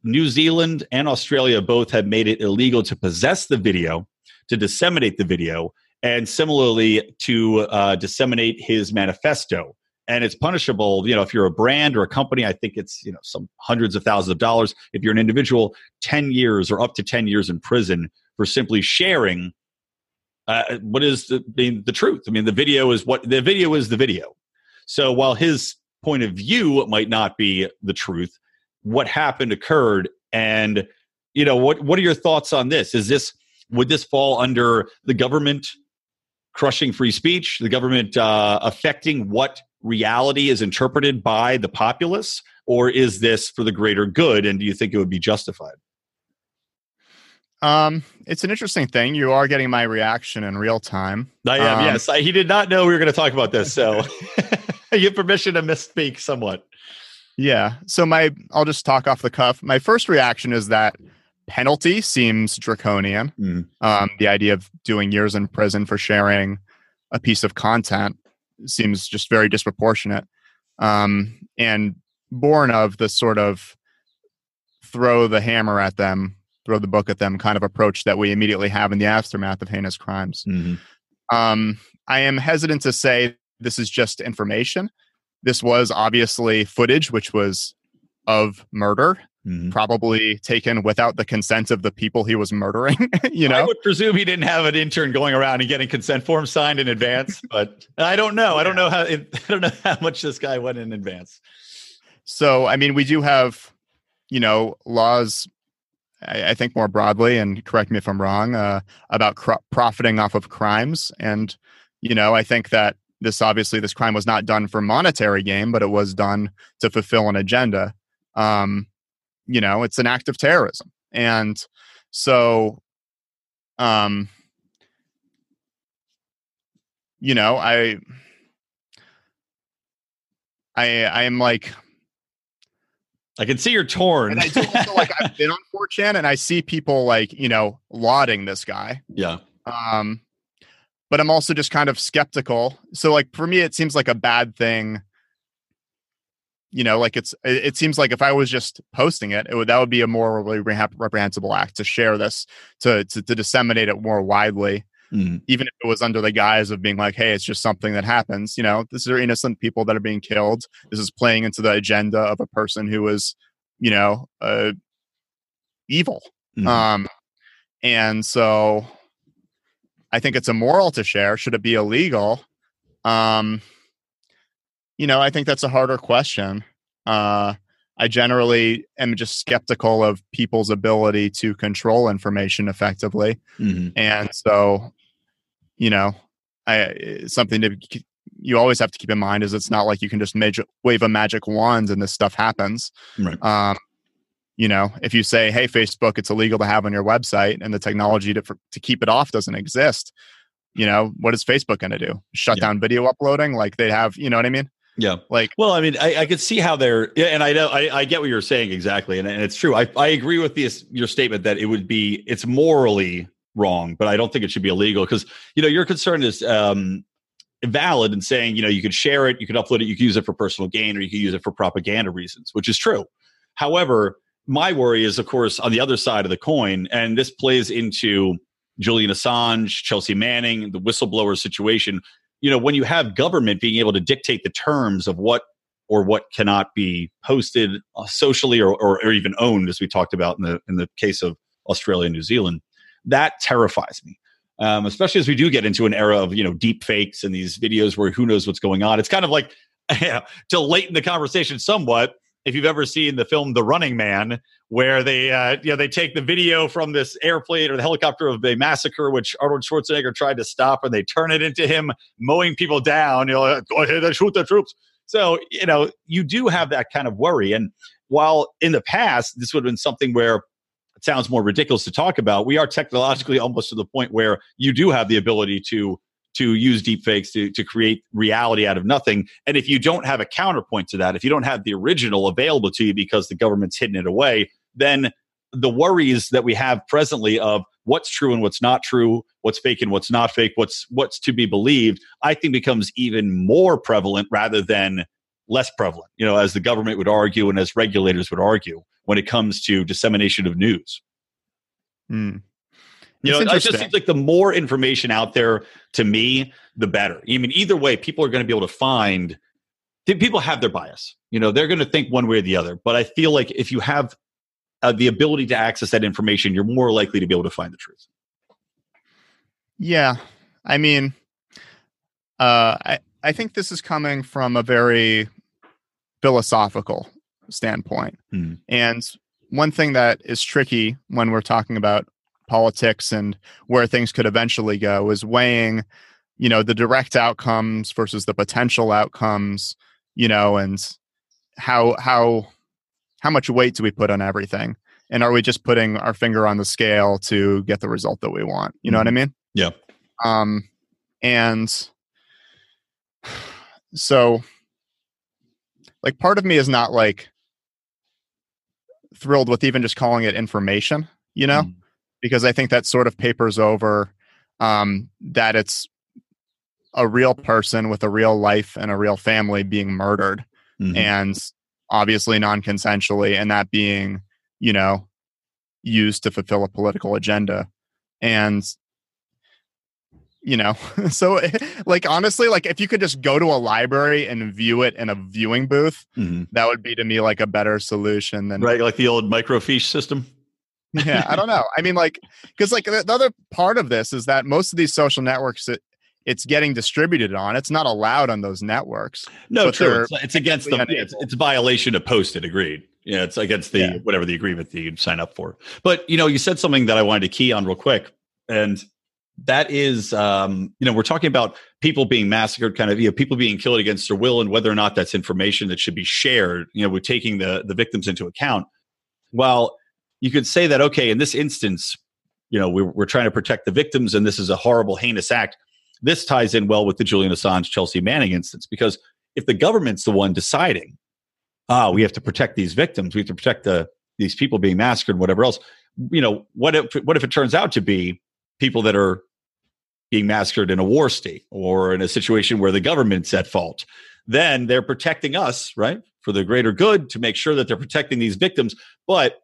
New Zealand and Australia both have made it illegal to possess the video, to disseminate the video, and similarly to uh, disseminate his manifesto and it's punishable you know if you're a brand or a company i think it's you know some hundreds of thousands of dollars. If you're an individual 10 years or up to 10 years in prison for simply sharing uh, what is the, the, the truth? I mean the video is what the video is the video. So while his point of view might not be the truth what happened occurred. And you know what what are your thoughts on this? Is this would this fall under the government crushing free speech the government uh, affecting what reality is interpreted by the populace, or is this for the greater good? And do you think it would be justified? Um, it's an interesting thing. You are getting my reaction in real time. I am. Um, yes, I, he did not know we were going to talk about this, so you have permission to misspeak somewhat. Yeah. So my, I'll just talk off the cuff. My first reaction is that penalty seems draconian. Mm. Um, the idea of doing years in prison for sharing a piece of content seems just very disproportionate um, and born of the sort of throw the hammer at them, throw the book at them kind of approach that we immediately have in the aftermath of heinous crimes. Mm-hmm. Um, I am hesitant to say this is just information. This was obviously footage which was of murder Mm-hmm. probably taken without the consent of the people he was murdering. you know, I would presume he didn't have an intern going around and getting consent forms signed in advance, but I don't know. I don't know how. I don't know how much this guy went in advance. So, I mean, we do have, you know, laws. I, I think more broadly, and correct me if I'm wrong, uh, about cr- profiting off of crimes, and you know, I think that this obviously this crime was not done for monetary gain, but it was done to fulfill an agenda. Um, you know it's an act of terrorism and so um you know i i i am like I can see you're torn. And I do also like I've been on 4chan and I see people like, you know, lauding this guy. Yeah. Um, but I'm also just kind of skeptical. So like for me, it seems like a bad thing you know like it's it, it, seems like if i was just posting it, it would that would be a more reprehensible act to share this to to, to disseminate it more widely mm. even if it was under the guise of being like hey it's just something that happens you know these are innocent people that are being killed this is playing into the agenda of a person who is you know uh evil mm. um and so I think it's immoral to share. Should it be illegal? Um, you know, I think that's a harder question. Uh, I generally am just skeptical of people's ability to control information effectively, Mm-hmm. and so, you know, I something to you always have to keep in mind is it's not like you can just magic, wave a magic wand and this stuff happens. Right. Um, you know, if you say, "Hey, Facebook, it's illegal to have on your website," and the technology to for, to keep it off doesn't exist, you know, what is Facebook going to do? Shut Yeah. down video uploading? Like they have, you know what I mean? Yeah. Like, Well, I mean, I, I could see how they're, yeah, and I know, I, I get what you're saying exactly, and, and it's true. I, I agree with this your statement that it would be, it's morally wrong, but I don't think it should be illegal because you know your concern is um, valid in saying you know you could share it, you could upload it, you could use it for personal gain, or you could use it for propaganda reasons, which is true. However, my worry is, of course, on the other side of the coin, and this plays into Julian Assange, Chelsea Manning, the whistleblower situation. You know, when you have government being able to dictate the terms of what or what cannot be posted uh, socially or, or, or even owned, as we talked about in the in the case of Australia and New Zealand, that terrifies me. Um, especially as we do get into an era of you know deep fakes and these videos where who knows what's going on. It's kind of like to lighten the conversation somewhat. If you've ever seen the film The Running Man, where they uh, you know they take the video from this airplane or the helicopter of a massacre which Arnold Schwarzenegger tried to stop, and they turn it into him mowing people down. You know, go ahead and shoot the troops. So you know you do have that kind of worry. And while in the past this would have been something where it sounds more ridiculous to talk about, we are technologically almost to the point where you do have the ability to to use deepfakes to, to create reality out of nothing. And if you don't have a counterpoint to that, if you don't have the original available to you because the government's hidden it away, then the worries that we have presently of what's true and what's not true, what's fake and what's not fake, what's what's to be believed, I think becomes even more prevalent rather than less prevalent. You know, as the government would argue and as regulators would argue when it comes to dissemination of news. hmm. You It's know, it just seems like the more information out there to me, the better. I mean, either way, people are going to be able to find. People have their bias. You know, they're going to think one way or the other. But I feel like if you have uh, the ability to access that information, you're more likely to be able to find the truth. Yeah, I mean, uh, I I think this is coming from a very philosophical standpoint, Hmm. and one thing that is tricky when we're talking about politics and where things could eventually go is weighing, you know, the direct outcomes versus the potential outcomes, you know, and how how how much weight do we put on everything, and are we just putting our finger on the scale to get the result that we want? You know what I mean? Yeah. Um, and so, like, part of me is not like thrilled with even just calling it information, you know, Mm. Because I think that sort of papers over um, that it's a real person with a real life and a real family being murdered Mhm. and obviously non-consensually and that being you know used to fulfill a political agenda and you know so like honestly like if you could just go to a library and view it in a viewing booth Mhm. that would be to me like a better solution than Right, like the old microfiche system. Yeah i don't know i mean like because like the, the other part of this is that most of these social networks it, it's getting distributed on it's not allowed on those networks No, true. It's, it's against the. It's, it's a violation of posted. Agreed. Yeah, it's against the Yeah. whatever the agreement that you sign up for. But you know, you said something that I wanted to key on real quick, and that is, um, you know, we're talking about people being massacred, kind of, you know, people being killed against their will, and whether or not that's information that should be shared. You know, we're taking the the victims into account. While you could say that, okay, in this instance, you know, we're, we're trying to protect the victims, and this is a horrible, heinous act. This ties in well with the Julian Assange, Chelsea Manning instance, because if the government's the one deciding, ah, we have to protect these victims, we have to protect the these people being massacred, and whatever else, you know, what if what if it turns out to be people that are being massacred in a war state or in a situation where the government's at fault? Then they're protecting us, right, for the greater good to make sure that they're protecting these victims. But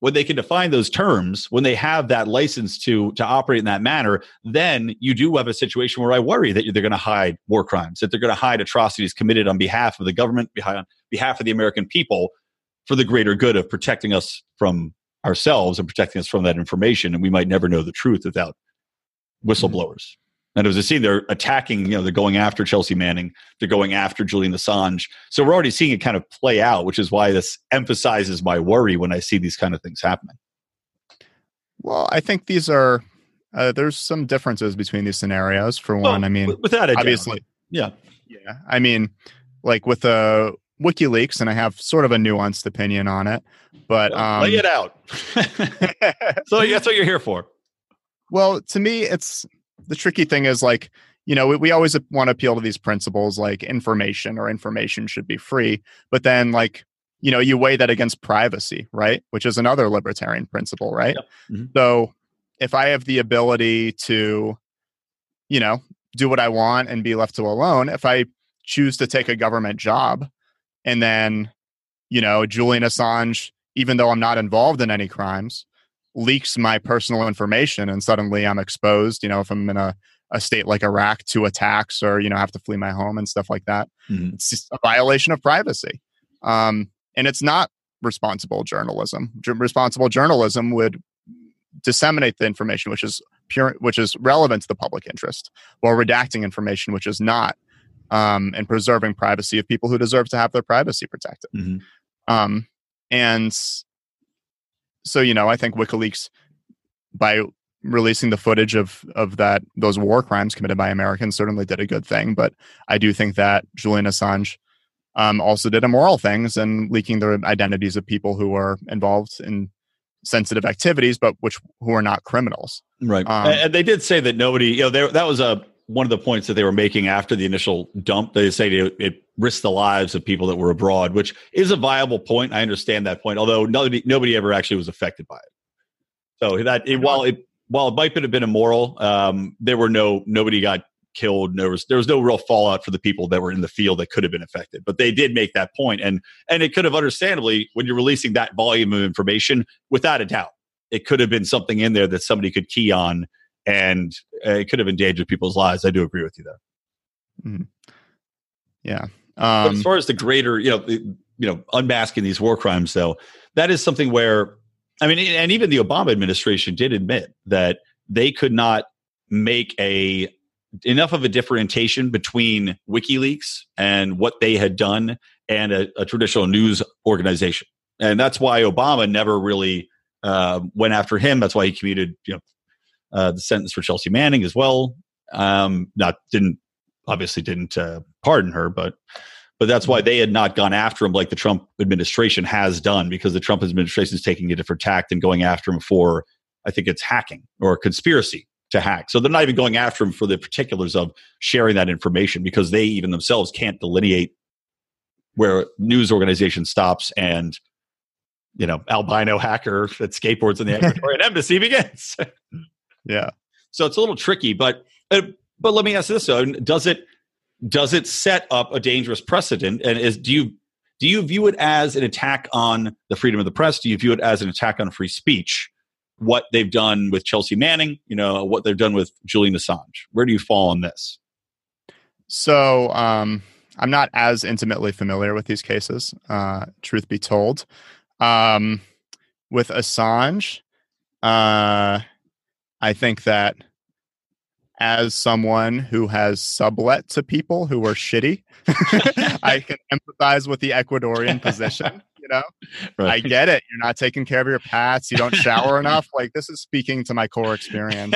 when they can define those terms, when they have that license to to operate in that manner, then you do have a situation where I worry that they're going to hide war crimes, that they're going to hide atrocities committed on behalf of the government, behind, on behalf of the American people, for the greater good of protecting us from ourselves and protecting us from that information. And we might never know the truth without mm-hmm. whistleblowers. And it was a scene they're attacking, you know, they're going after Chelsea Manning, they're going after Julian Assange. So we're already seeing it kind of play out, which is why this emphasizes my worry when I see these kind of things happening. Well, I think these are uh, there's some differences between these scenarios. For one, I mean, without obviously, yeah, yeah. I mean, like with the uh, WikiLeaks, and I have sort of a nuanced opinion on it, but um, lay it out. so that's what you're here for. Well, to me, it's the tricky thing is like you know we, we always want to appeal to these principles like information or information should be free but then like you know you weigh that against privacy right? Which is another libertarian principle right? Mm-hmm. so if i have the ability to you know do what i want and be left to alone if i choose to take a government job and then you know julian assange even though i'm not involved in any crimes leaks my personal information and suddenly I'm exposed, you know, if I'm in a, a state like Iraq to attacks or, you know, have to flee my home and stuff like that. Mm-hmm. It's just a violation of privacy. Um, and it's not responsible journalism. J- responsible journalism would disseminate the information which is pure which is relevant to the public interest while redacting information which is not um, and preserving privacy of people who deserve to have their privacy protected. Mm-hmm. Um, and so you know, I think WikiLeaks by releasing the footage of of that those war crimes committed by Americans certainly did a good thing. But I do think that Julian Assange um, also did immoral things and leaking the identities of people who were involved in sensitive activities, but which who are not criminals. Right. Um, and they did say that nobody, you know, there that was a one of the points that they were making after the initial dump. They say it, it risked the lives of people that were abroad, which is a viable point. I understand that point, although nobody nobody ever actually was affected by it. So that it, while it while it might have been immoral, um, there were no nobody got killed. There was there was no real fallout for the people that were in the field that could have been affected. But they did make that point, and and it could have understandably when you're releasing that volume of information, without a doubt, it could have been something in there that somebody could key on and uh, it could have endangered people's lives. I do agree with you there. Mm-hmm. Yeah. Um, as far as the greater, you know, you know, unmasking these war crimes, though, that is something where, I mean, and even the Obama administration did admit that they could not make a enough of a differentiation between WikiLeaks and what they had done and a, a traditional news organization, and that's why Obama never really uh, went after him. That's why he commuted, you know, uh, the sentence for Chelsea Manning as well. Um, not didn't obviously didn't uh, pardon her, but but that's why they had not gone after him like the Trump administration has done because the Trump administration is taking a different tact and going after him for I think it's hacking or conspiracy to hack. So they're not even going after him for the particulars of sharing that information because they even themselves can't delineate where news organization stops and you know albino hacker that skateboards in the Ecuadorian embassy begins. Yeah. So it's a little tricky, but uh, but let me ask this though: Does it does it set up a dangerous precedent? And is do you do you view it as an attack on the freedom of the press? Do you view it as an attack on free speech? What they've done with Chelsea Manning, you know, what they've done with Julian Assange. Where do you fall on this? So um, I'm not as intimately familiar with these cases. Uh, truth be told, um, with Assange, uh, I think that as someone who has sublet to people who are shitty, I can empathize with the Ecuadorian position. You know, right. I get it. You're not taking care of your pets. You don't shower enough. Like this is speaking to my core experience.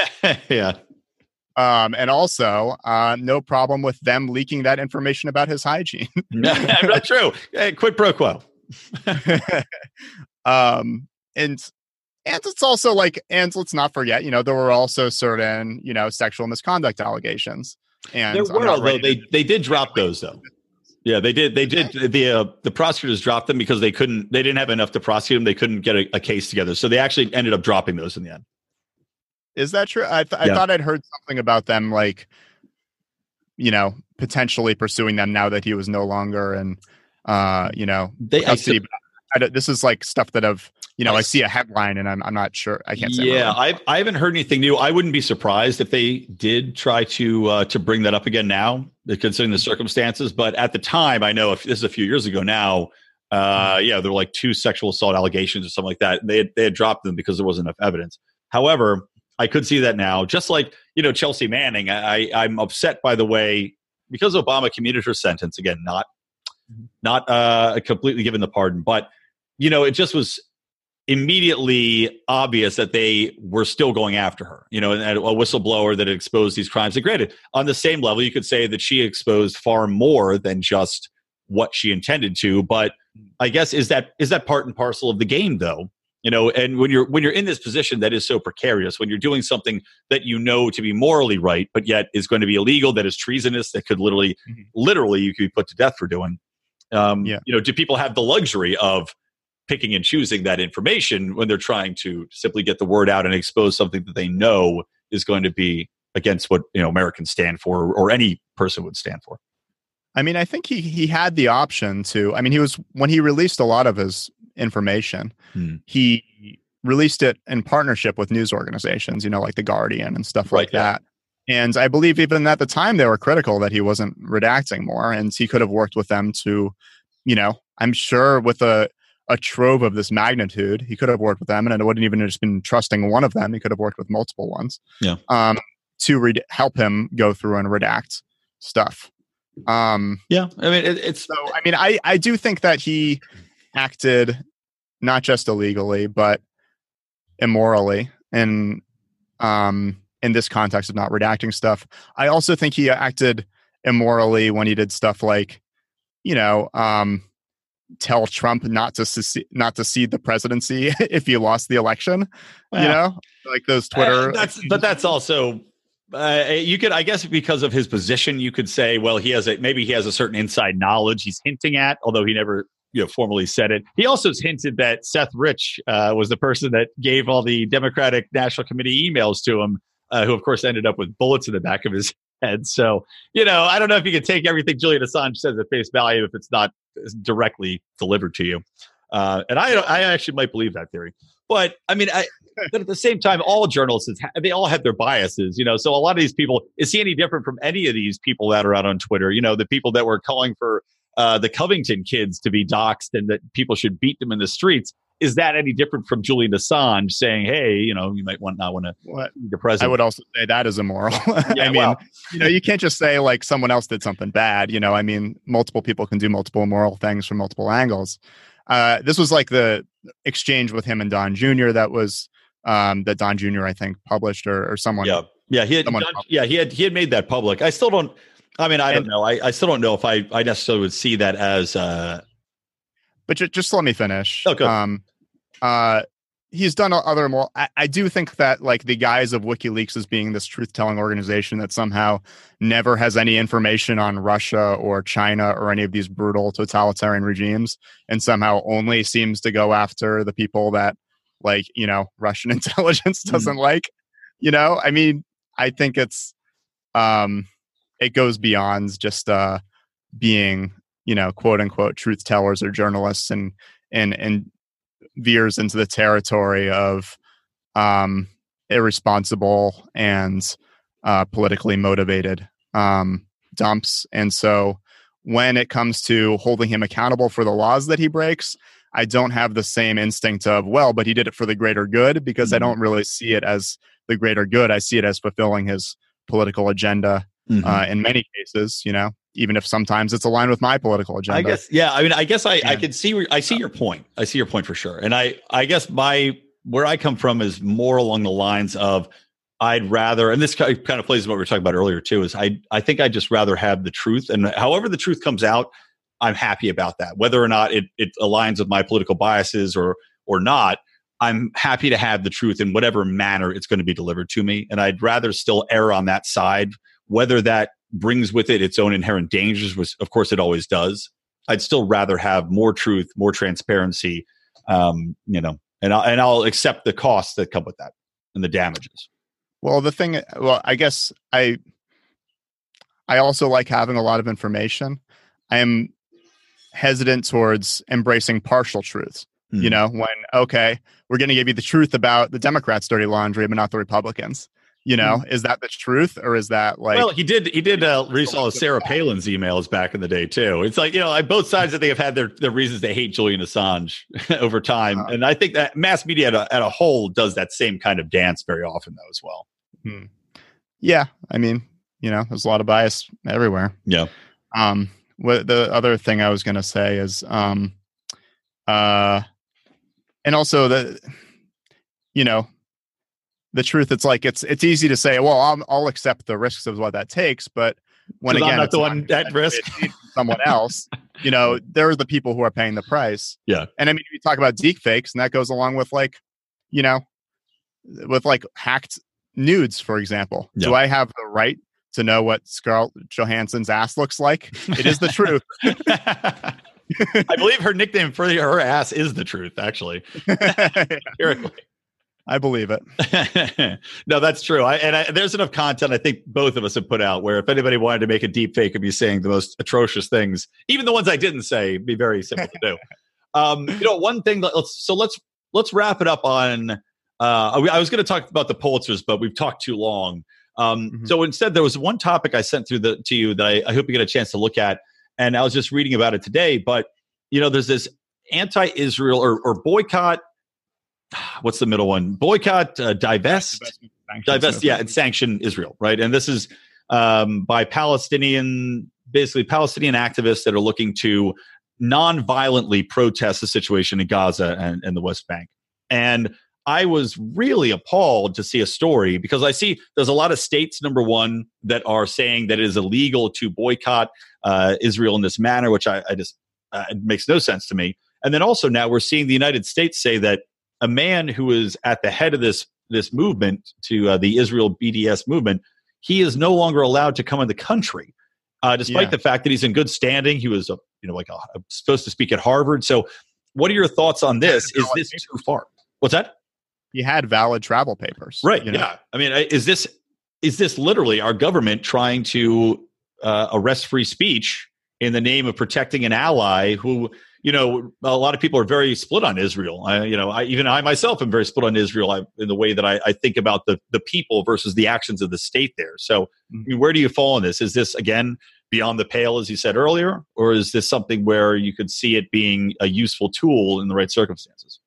yeah. Um, and also, uh, no problem with them leaking that information about his hygiene. not true. Hey, quid pro quo. um, and and it's also like and let's not forget you know there were also certain you know sexual misconduct allegations. And there were although they they did drop those though. Yeah they did they did the uh, the prosecutors dropped them because they couldn't they didn't have enough to prosecute them. They couldn't get a, a case together. So they actually ended up dropping those in the end. Is that true? I, th- I thought i'd heard something about them like you know potentially pursuing them now that he was no longer in uh you know they custody. I, this is like stuff that have you know, I, I see a headline and I'm I'm not sure. I can't say. Yeah, I I haven't heard anything new. I wouldn't be surprised if they did try to uh, to bring that up again now, considering the circumstances. But at the time, I know if this is a few years ago now, Uh, yeah, there were like two sexual assault allegations or something like that. They had, they had dropped them because there wasn't enough evidence. However, I could see that now. Just like you know Chelsea Manning, I, I'm upset by the way because Obama commuted her sentence again, not not uh, completely given the pardon, but you know it just was immediately obvious that they were still going after her. You know, and a whistleblower that had exposed these crimes. And granted, on the same level, you could say that she exposed far more than just what she intended to. But I guess is that is that part and parcel of the game, though? You know, and when you're when you're in this position that is so precarious, when you're doing something that you know to be morally right, but yet is going to be illegal, that is treasonous, that could literally, mm-hmm. literally, you could be put to death for doing. Um, yeah. You know, do people have the luxury of picking and choosing that information when they're trying to simply get the word out and expose something that they know is going to be against what you know Americans stand for or any person would stand for. I mean, I think he he had the option to. I mean, he was when he released a lot of his information, hmm. he released it in partnership with news organizations, you know, like the Guardian and stuff right, like yeah. that. And I believe even at the time they were critical that he wasn't redacting more, and he could have worked with them to, you know, I'm sure with a a trove of this magnitude. He could have worked with them, and it wouldn't even have just been trusting one of them. He could have worked with multiple ones. Yeah. Um, to re- help him go through and redact stuff. Um, yeah. I mean, it, it's so. I mean, I I do think that he acted not just illegally but immorally in um in this context of not redacting stuff. I also think he acted immorally when he did stuff like, you know, um, tell Trump not to secede, not to cede the presidency if he lost the election. You know, like those Twitter. Uh, that's but that's also. Uh, you could, I guess, because of his position, you could say, well, he has a maybe he has a certain inside knowledge he's hinting at, although he never you know formally said it. He also hinted that Seth Rich uh, was the person that gave all the Democratic National Committee emails to him, uh, who of course ended up with bullets in the back of his head. So you know, I don't know if you can take everything Julian Assange says at face value if it's not directly delivered to you. Uh, and I, I actually might believe that theory. But I mean, I, but at the same time, all journalists, they all have their biases, you know. So a lot of these people, is he any different from any of these people that are out on Twitter? You know, the people that were calling for uh, the Covington kids to be doxxed and that people should beat them in the streets. Is that any different from Julian Assange saying, "Hey, you know, you might want not want to the president"? I would also say that is immoral. Yeah, I mean, well. you know, you can't just say like someone else did something bad. You know, I mean, multiple people can do multiple immoral things from multiple angles. Uh, this was like the exchange with him and Don Jr. That was um, that Don Jr. I think published or, or someone. Yeah, yeah, he had. Don, yeah, he had he had made that public. I still don't. I mean, I don't know. I, I still don't know if I, I necessarily would see that as. Uh... But just, just let me finish. Okay. Um, uh, he's done other more. I, I, do think that like the guise of WikiLeaks as being this truth-telling organization that somehow never has any information on Russia or China or any of these brutal totalitarian regimes, and somehow only seems to go after the people that like you know Russian intelligence hmm. doesn't mm. like. You know, I mean, I think it's um it goes beyond just uh, being you know quote unquote truth tellers or journalists and and and veers into the territory of um, irresponsible and uh, politically motivated um, dumps and so when it comes to holding him accountable for the laws that he breaks i don't have the same instinct of well but he did it for the greater good because mm-hmm. i don't really see it as the greater good i see it as fulfilling his political agenda mm-hmm. uh, in many cases, you know, even if sometimes it's aligned with my political agenda. I guess, yeah. I mean, I guess I, I can see, I see your point. I see your point for sure. And I, I guess my, where I come from is more along the lines of I'd rather, and this kind of plays what we were talking about earlier too, is I, I think I'd just rather have the truth and however the truth comes out, I'm happy about that. Whether or not it, it aligns with my political biases or, or not, I'm happy to have the truth in whatever manner it's going to be delivered to me. And I'd rather still err on that side whether that brings with it its own inherent dangers, which of course it always does, I'd still rather have more truth, more transparency, um, you know, and I'll, and I'll accept the costs that come with that and the damages. Well, the thing, well, I guess I, I also like having a lot of information. I am hesitant towards embracing partial truths. Mm. You hmm. know, when okay, we're going to give you the truth about the Democrats' dirty laundry, but not the Republicans You know, is that the truth or is that like? well, he did. He did uh, release all of Sarah Palin's emails back in the day too. It's like you know, like both sides that they have had their their reasons they hate Julian Assange over time, Uh-huh. and I think that mass media at a, at a whole does that same kind of dance very often though as well. Hmm. Yeah, I mean, you know, there's a lot of bias everywhere. Yeah. Um, what the other thing I was going to say is, um, uh, and also the, you know, the truth. It's like it's it's easy to say, well, I'll, I'll accept the risks of what that takes, but when 'Cause I'm again, not it's the one at risk. someone else. You know, they're the people who are paying the price. Yeah. and I mean, you talk about deep fakes, and that goes along with like, you know, with like hacked nudes, for example. Do I have the right to know what Scarlett Johansson's ass looks like? It is the truth. I believe her nickname for her ass is the truth. Actually, Empirically. I believe it. no, that's true. I, and I, there's enough content I think both of us have put out where if anybody wanted to make a deep fake of me saying the most atrocious things, even the ones I didn't say, it'd be very simple to do. Um, you know, one thing. that- Let's so let's let's wrap it up on. Uh, I was going to talk about the Pulitzers, but we've talked too long. Um, Mhm. So instead, there was one topic I sent through the to you that I, I hope you get a chance to look at, and I was just reading about it today. But you know, there's this anti-Israel or, or boycott. What's the middle one? Boycott, uh, divest, divest. Yeah, and sanction Israel, right? And this is um, by Palestinian, basically Palestinian activists that are looking to non-violently protest the situation in Gaza and, and the West Bank. And I was really appalled to see a story because I see there's a lot of states, number one, that are saying that it is illegal to boycott uh, Israel in this manner, which I, I just uh, it makes no sense to me. And then also now we're seeing the United States say that a man who is at the head of this this movement to uh, the Israel BDS movement, he is no longer allowed to come in the country, uh, despite Yeah. the fact that he's in good standing. He was, you know, like a, supposed to speak at Harvard. So, what are your thoughts on this? Is this too far? What's that? He had valid travel papers. Right. You know? Yeah. I mean, is this is this literally our government trying to uh, arrest free speech in the name of protecting an ally who, you know, a lot of people are very split on Israel. I, you know, I, even I myself am very split on Israel I, in the way that I, I think about the the people versus the actions of the state there. So, I mean, where do you fall on this? Is this again beyond the pale, as you said earlier, or is this something where you could see it being a useful tool in the right circumstances?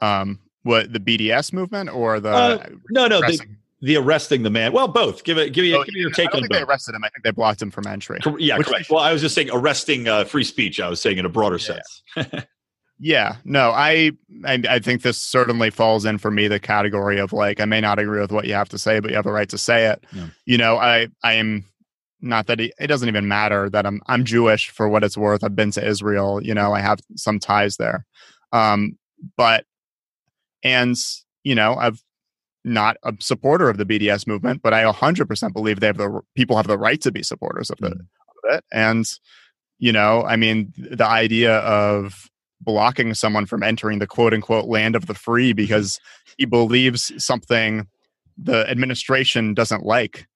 Um, what the BDS movement or the Uh, No, no, the, the arresting the man. Well, both. Give it. Give me. Oh, give me your I take don't on think they arrested him. I think they blocked him from entry. Yeah, Which correct. Well, I was just saying arresting uh, free speech. I was saying in a broader Yeah. sense. Yeah, no, I, I I think this certainly falls in for me the category of like I may not agree with what you have to say, but you have a right to say it. Yeah. You know, I I am not that it, it doesn't even matter that I'm I'm Jewish for what it's worth. I've been to Israel. You know, I have some ties there, um, but and you know I've not a supporter of the BDS movement, but I 100% believe they have the people have the right to be supporters of, the, Mm. of it. And you know, I mean, the idea of blocking someone from entering the quote unquote land of the free because he believes something the administration doesn't like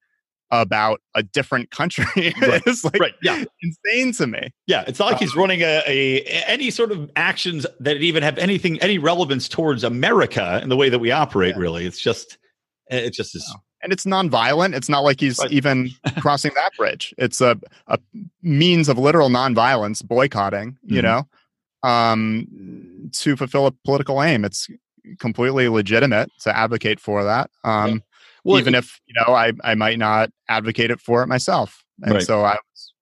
about a different country Right. is like right. Yeah. insane to me. Yeah. It's not like he's running a, a any sort of actions that even have anything any relevance towards America and the way that we operate. Yeah. Really, it's just it just is. And it's nonviolent. It's not like he's Right. even crossing that bridge. It's a, a means of literal nonviolence, boycotting, you Mhm. know, um, to fulfill a political aim. It's completely legitimate to advocate for that. Um, Well, even if you know I I might not advocate it for it myself, and Right. so I was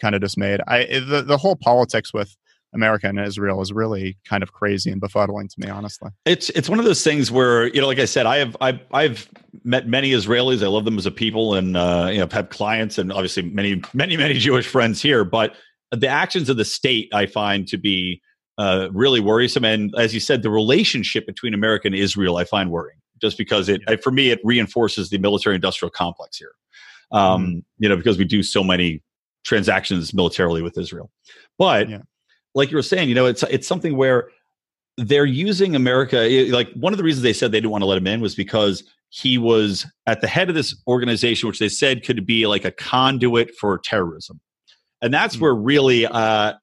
kind of dismayed. I the the whole politics with America and Israel is really kind of crazy and befuddling to me, honestly. It's it's one of those things where you know, like I said, I have I've I've met many Israelis. I love them as a people, and uh, you know, have clients, and obviously many many many Jewish friends here. But the actions of the state, I find to be uh, really worrisome. And as you said, the relationship between America and Israel, I find worrying, just because it for me it reinforces the military-industrial complex here. Um, You know, because we do so many transactions militarily with Israel, but Yeah. like you were saying, you know, it's it's something where they're using America. Like one of the reasons they said they didn't want to let him in was because he was at the head of this organization, which they said could be like a conduit for terrorism, and that's Mm. where really, uh,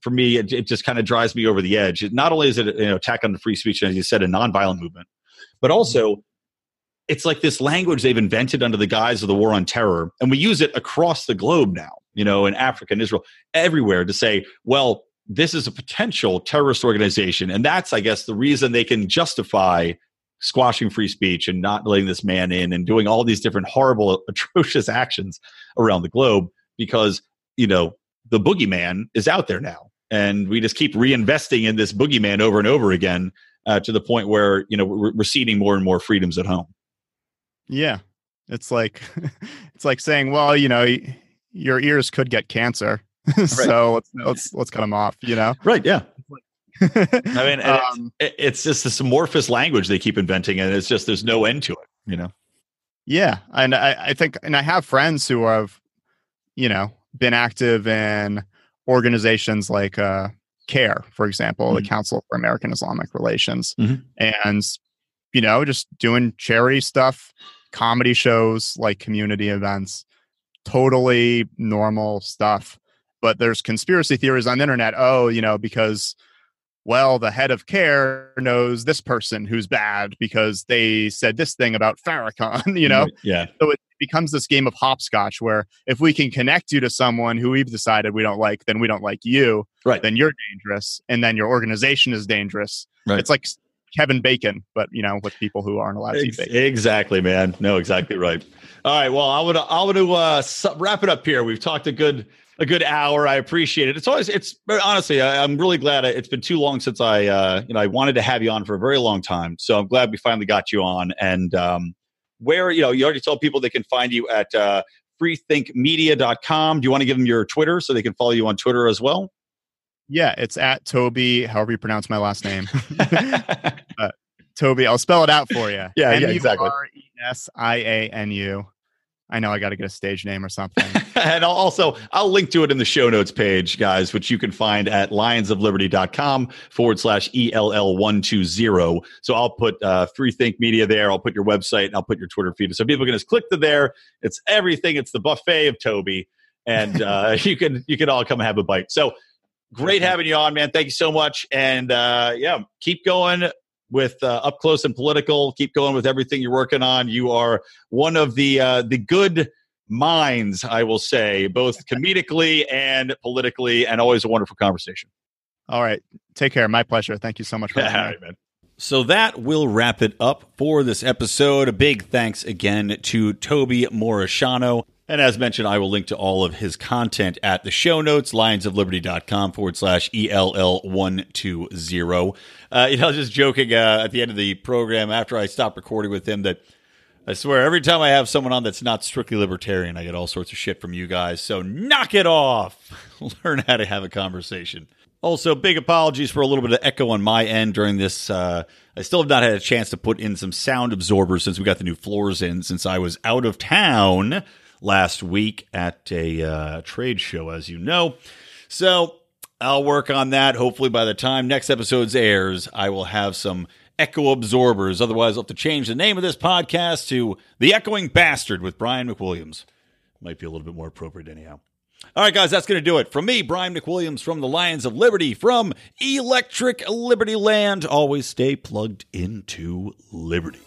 for me, it, it just kind of drives me over the edge. It, not only is it an attack on the free speech, and as you said, a nonviolent movement, but mm-hmm. also it's like this language they've invented under the guise of the war on terror, and we use it across the globe now. You know, in Africa and Israel, everywhere to say, well, this is a potential terrorist organization, and that's, I guess, the reason they can justify squashing free speech and not letting this man in and doing all these different horrible, atrocious actions around the globe because you know the boogeyman is out there now, and we just keep reinvesting in this boogeyman over and over again uh, to the point where you know we're, we're ceding more and more freedoms at home. Yeah, it's like it's like saying, well, you know, your ears could get cancer, so let's let's let's cut them off. You know, right? Yeah. I mean, um, it's, it's, just this amorphous language they keep inventing, and it's just there's no end to it. You know. Yeah, and I, I think, and I have friends who have, you know, been active in organizations like uh, CAIR, for example, mm-hmm. the Council for American Islamic Relations, mm-hmm. and you know, just doing charity stuff, comedy shows, like community events, totally normal stuff. But there's conspiracy theories on the internet. Oh, you know, because well, the head of CAIR knows this person who's bad because they said this thing about Farrakhan, you know? Yeah. So it becomes this game of hopscotch where if we can connect you to someone who we've decided we don't like, then we don't like you. Right. Then you're dangerous. And then your organization is dangerous. Right. It's like Kevin Bacon, but you know, with people who aren't allowed to eat bacon. Exactly, man. No, exactly right. All right. Well, I would I would uh, wrap it up here. We've talked a good a good hour. I appreciate it. It's always it's honestly I, am really glad. It's been too long since I uh, you know I wanted to have you on for a very long time. So I'm glad we finally got you on. And um, where you know you already told people they can find you at uh, freethinkmedia.com. Do you want to give them your Twitter so they can follow you on Twitter as well? Yeah, it's at Toby, however you pronounce my last name. uh, Toby, I'll spell it out for you. yeah, yeah, exactly. S I A N U. I know I got to get a stage name or something. and I'll also I'll link to it in the show notes page, guys, which you can find at lionsofliberty.com forward slash ELL120. So I'll put uh, Free Think Media there. I'll put your website and I'll put your Twitter feed. So people can just click to there. It's everything. It's the buffet of Toby. And uh, you can you can all come have a bite. So great having you on, man. Thank you so much. And uh, yeah, keep going with uh, up close and political. Keep going with everything you're working on. You are one of the uh, the good minds, I will say, both comedically and politically, and always a wonderful conversation. All right, take care. My pleasure. Thank you so much for having me. So that will wrap it up for this episode. A big thanks again to Toby Muresianu. And as mentioned, I will link to all of his content at the show notes, lionsofliberty.com forward slash ELL120. Uh, you know, I was just joking uh, at the end of the program after I stopped recording with him that I swear every time I have someone on that's not strictly libertarian, I get all sorts of shit from you guys. So knock it off. Learn how to have a conversation. Also, big apologies for a little bit of echo on my end during this. Uh, I still have not had a chance to put in some sound absorbers since we got the new floors in, since I was out of town last week at a uh, trade show, as you know. So I'll work on that. Hopefully, by the time next episode airs, I will have some echo absorbers. Otherwise, I'll have to change the name of this podcast to The Echoing Bastard with Brian McWilliams. Might be a little bit more appropriate, anyhow. All right, guys, that's going to do it. From me, Brian McWilliams, from the Lions of Liberty, from Electric Liberty Land. Always stay plugged into Liberty.